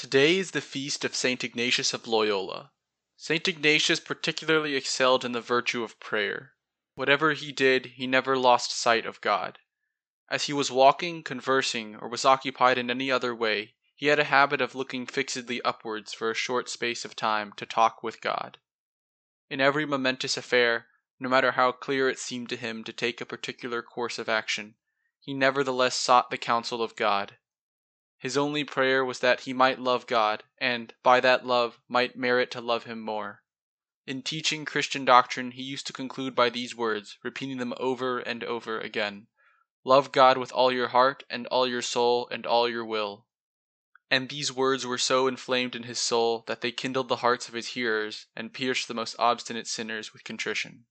Today is the feast of St. Ignatius of Loyola. St. Ignatius particularly excelled in the virtue of prayer. Whatever he did, he never lost sight of God. As he was walking, conversing, or was occupied in any other way, he had a habit of looking fixedly upwards for a short space of time to talk with God. In every momentous affair, no matter how clear it seemed to him to take a particular course of action, he nevertheless sought the counsel of God. His only prayer was that he might love God, and, by that love, might merit to love him more. In teaching Christian doctrine he used to conclude by these words, repeating them over and over again Love God with all your heart, and all your soul, and all your will. And these words were so inflamed in his soul that they kindled the hearts of his hearers, and pierced the most obstinate sinners with contrition.